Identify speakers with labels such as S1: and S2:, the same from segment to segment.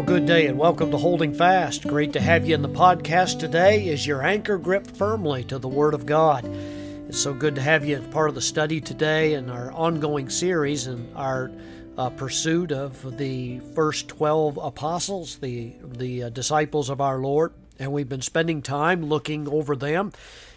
S1: Well, good day and welcome to Holding Fast. Great to have you in the podcast today as your anchor gripped firmly to the Word of God. It's so good to have you as part of the study today and our ongoing series and our uh, pursuit of the first 12 apostles, the, the uh, disciples of our Lord. And we've been spending time looking over them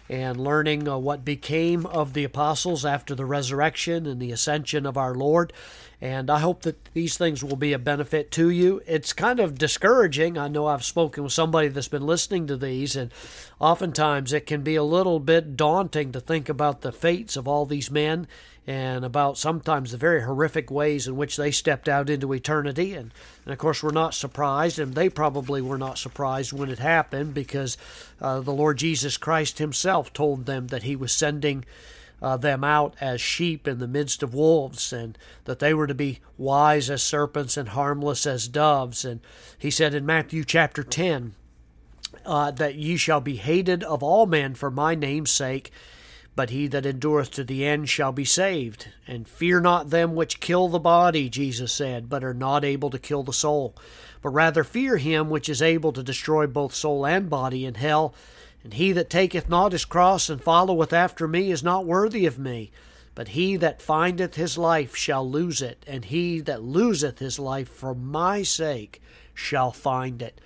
S1: and learning uh, what became of the apostles after the resurrection and the ascension of our Lord. And I hope that these things will be a benefit to you. It's kind of discouraging. I know I've spoken with somebody that's been listening to these, and oftentimes it can be a little bit daunting to think about the fates of all these men and about sometimes the very horrific ways in which they stepped out into eternity. And, and of course, we're not surprised, and they probably were not surprised when it happened because uh, the Lord Jesus Christ Himself told them that He was sending. Uh, them out as sheep in the midst of wolves, and that they were to be wise as serpents and harmless as doves. And he said in Matthew chapter 10 uh, that ye shall be hated of all men for my name's sake, but he that endureth to the end shall be saved. And fear not them which kill the body, Jesus said, but are not able to kill the soul. But rather fear him which is able to destroy both soul and body in hell. And he that taketh not his cross and followeth after me is not worthy of me. But he that findeth his life shall lose it, and he that loseth his life for my sake shall find it.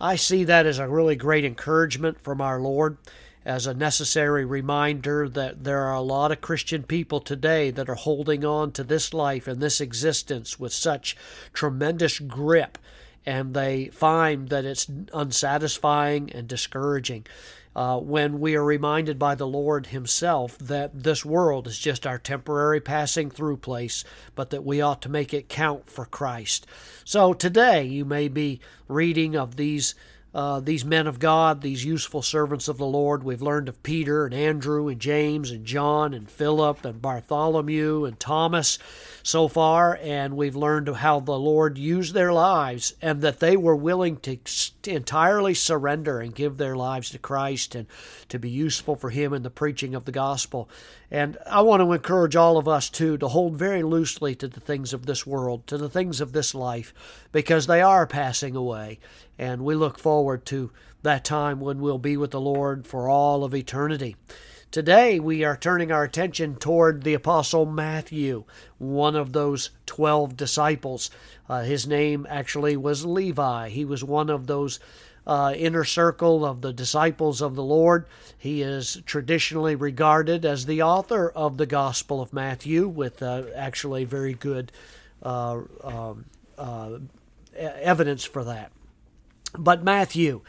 S1: I see that as a really great encouragement from our Lord as a necessary reminder that there are a lot of Christian people today that are holding on to this life and this existence with such tremendous grip, and they find that it's unsatisfying and discouraging. Uh, when we are reminded by the Lord Himself that this world is just our temporary passing through place, but that we ought to make it count for Christ. So today you may be reading of these uh, these men of God, these useful servants of the Lord. We've learned of Peter and Andrew and James and John and Philip and Bartholomew and Thomas so far, and we've learned of how the Lord used their lives and that they were willing to entirely surrender and give their lives to Christ and to be useful for Him in the preaching of the gospel. And I want to encourage all of us, too, to hold very loosely to the things of this world, to the things of this life, because they are passing away. And we look forward to that time when we'll be with the Lord for all of eternity. Today, we are turning our attention toward the Apostle Matthew, one of those 12 disciples. Uh, his name actually was Levi. He was one of those uh, inner circle of the disciples of the Lord. He is traditionally regarded as the author of the Gospel of Matthew, with uh, actually very good uh, um, uh, evidence for that. But Matthew,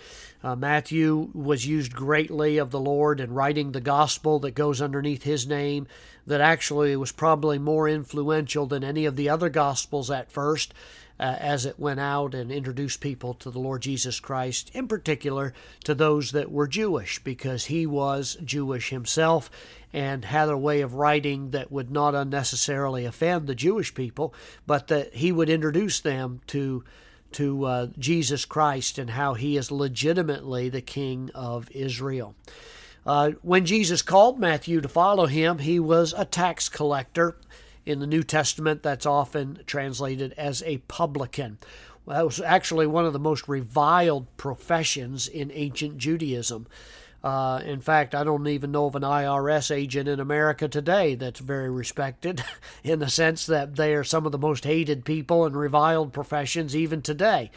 S1: uh, Matthew was used greatly of the Lord in writing the gospel that goes underneath his name, that actually was probably more influential than any of the other gospels at first uh, as it went out and introduced people to the Lord Jesus Christ, in particular to those that were Jewish, because he was Jewish himself and had a way of writing that would not unnecessarily offend the Jewish people, but that he would introduce them to to uh, Jesus Christ and how he is legitimately the King of Israel. Uh, when Jesus called Matthew to follow him, he was a tax collector in the New Testament, that's often translated as a publican. Well, that was actually one of the most reviled professions in ancient Judaism. Uh, in fact, I don't even know of an IRS agent in America today that's very respected, in the sense that they are some of the most hated people and reviled professions even today.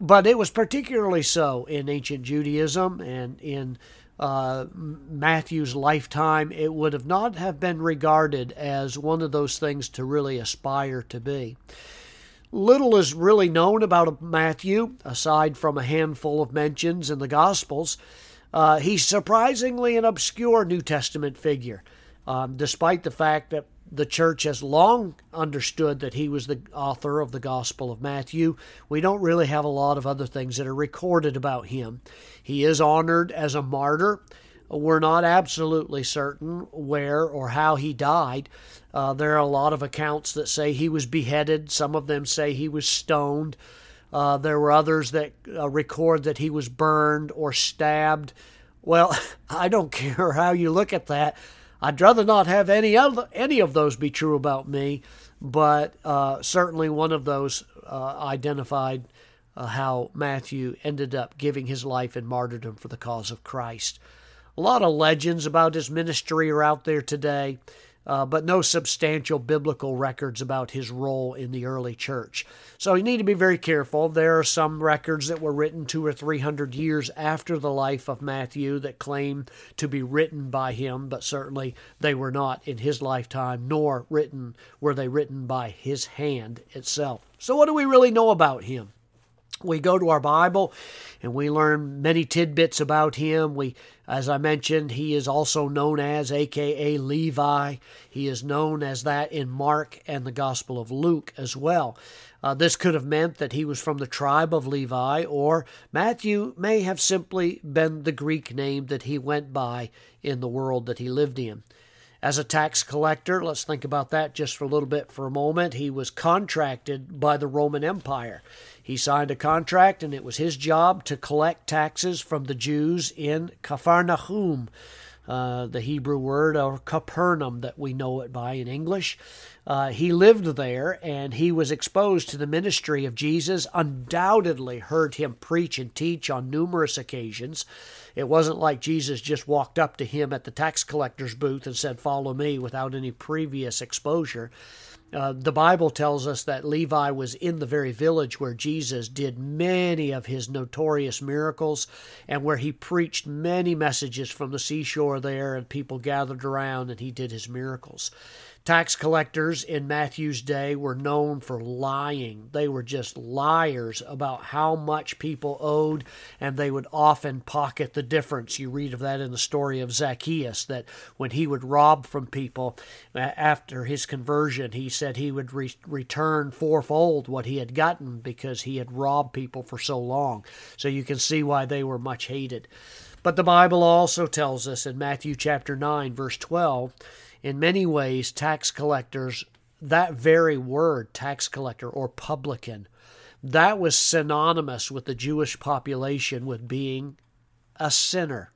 S1: But it was particularly so in ancient Judaism and in uh, Matthew's lifetime, it would have not have been regarded as one of those things to really aspire to be. Little is really known about Matthew, aside from a handful of mentions in the Gospels. Uh, he's surprisingly an obscure New Testament figure, um, despite the fact that the church has long understood that he was the author of the Gospel of Matthew. We don't really have a lot of other things that are recorded about him. He is honored as a martyr. We're not absolutely certain where or how he died. Uh, there are a lot of accounts that say he was beheaded, some of them say he was stoned. Uh, there were others that uh, record that he was burned or stabbed. Well, I don't care how you look at that. I'd rather not have any other, any of those be true about me, but uh, certainly one of those uh, identified uh, how Matthew ended up giving his life in martyrdom for the cause of Christ. A lot of legends about his ministry are out there today uh, but no substantial biblical records about his role in the early church. So you need to be very careful. There are some records that were written two or three hundred years after the life of Matthew that claim to be written by him, but certainly they were not in his lifetime, nor written were they written by his hand itself. So what do we really know about him? We go to our Bible and we learn many tidbits about him. We, as I mentioned, he is also known as AKA Levi. He is known as that in Mark and the Gospel of Luke as well. Uh, this could have meant that he was from the tribe of Levi, or Matthew may have simply been the Greek name that he went by in the world that he lived in. As a tax collector, let's think about that just for a little bit for a moment. He was contracted by the Roman Empire. He signed a contract, and it was his job to collect taxes from the Jews in Capharnaum, uh, the Hebrew word, or Capernaum that we know it by in English. Uh, he lived there and he was exposed to the ministry of Jesus, undoubtedly heard him preach and teach on numerous occasions. It wasn't like Jesus just walked up to him at the tax collector's booth and said, Follow me, without any previous exposure. Uh, the Bible tells us that Levi was in the very village where Jesus did many of his notorious miracles and where he preached many messages from the seashore there, and people gathered around and he did his miracles. Tax collectors in Matthew's day were known for lying. They were just liars about how much people owed, and they would often pocket the difference. You read of that in the story of Zacchaeus, that when he would rob from people after his conversion, he said he would re- return fourfold what he had gotten because he had robbed people for so long. So you can see why they were much hated. But the Bible also tells us in Matthew chapter 9, verse 12, in many ways, tax collectors, that very word, tax collector or publican, that was synonymous with the Jewish population with being a sinner.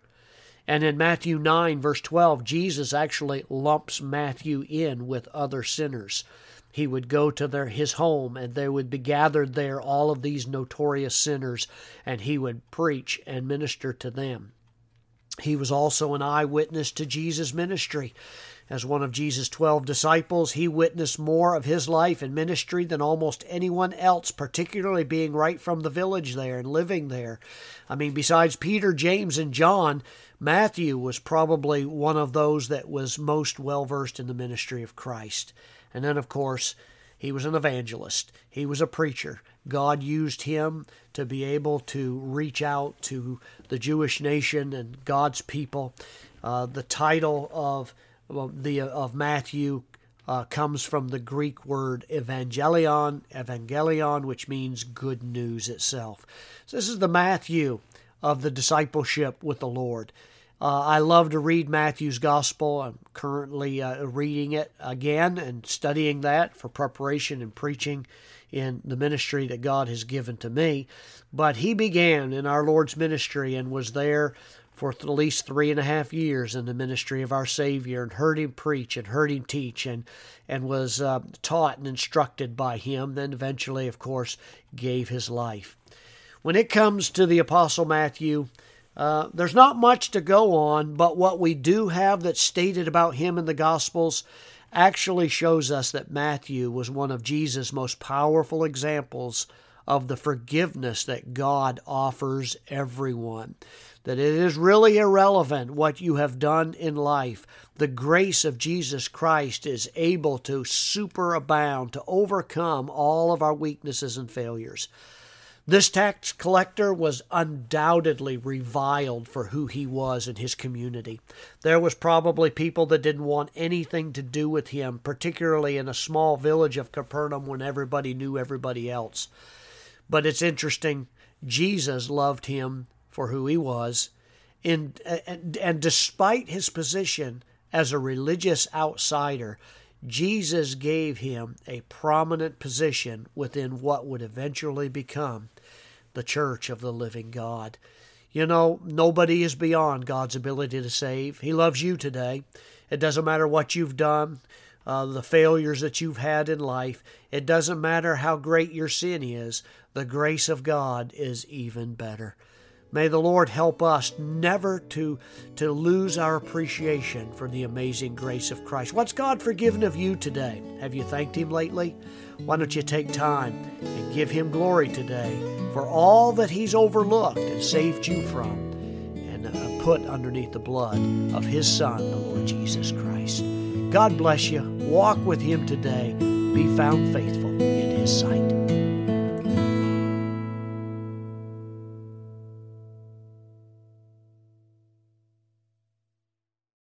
S1: And in Matthew 9, verse 12, Jesus actually lumps Matthew in with other sinners. He would go to their, his home, and there would be gathered there all of these notorious sinners, and he would preach and minister to them. He was also an eyewitness to Jesus' ministry. As one of Jesus' twelve disciples, he witnessed more of his life and ministry than almost anyone else, particularly being right from the village there and living there. I mean, besides Peter, James, and John, Matthew was probably one of those that was most well versed in the ministry of Christ. And then, of course, he was an evangelist, he was a preacher. God used him to be able to reach out to the Jewish nation and God's people. Uh, the title of the of Matthew uh, comes from the Greek word evangelion, evangelion, which means good news itself. So this is the Matthew of the discipleship with the Lord. Uh, I love to read Matthew's Gospel. I'm currently uh, reading it again and studying that for preparation and preaching in the ministry that God has given to me. But he began in our Lord's ministry and was there for at least three and a half years in the ministry of our Savior and heard him preach and heard him teach and, and was uh, taught and instructed by him, then eventually, of course, gave his life. When it comes to the Apostle Matthew, uh, there's not much to go on, but what we do have that's stated about him in the Gospels actually shows us that Matthew was one of Jesus' most powerful examples of the forgiveness that God offers everyone that it is really irrelevant what you have done in life. The grace of Jesus Christ is able to superabound, to overcome all of our weaknesses and failures. This tax collector was undoubtedly reviled for who he was in his community. There was probably people that didn't want anything to do with him, particularly in a small village of Capernaum when everybody knew everybody else. But it's interesting, Jesus loved him for who he was. And, and despite his position as a religious outsider, Jesus gave him a prominent position within what would eventually become the church of the living God. You know, nobody is beyond God's ability to save. He loves you today. It doesn't matter what you've done. Uh, the failures that you've had in life. It doesn't matter how great your sin is, the grace of God is even better. May the Lord help us never to, to lose our appreciation for the amazing grace of Christ. What's God forgiven of you today? Have you thanked Him lately? Why don't you take time and give Him glory today for all that He's overlooked and saved you from and uh, put underneath the blood of His Son, the Lord Jesus Christ. God bless you. Walk with Him today. Be found faithful in His sight.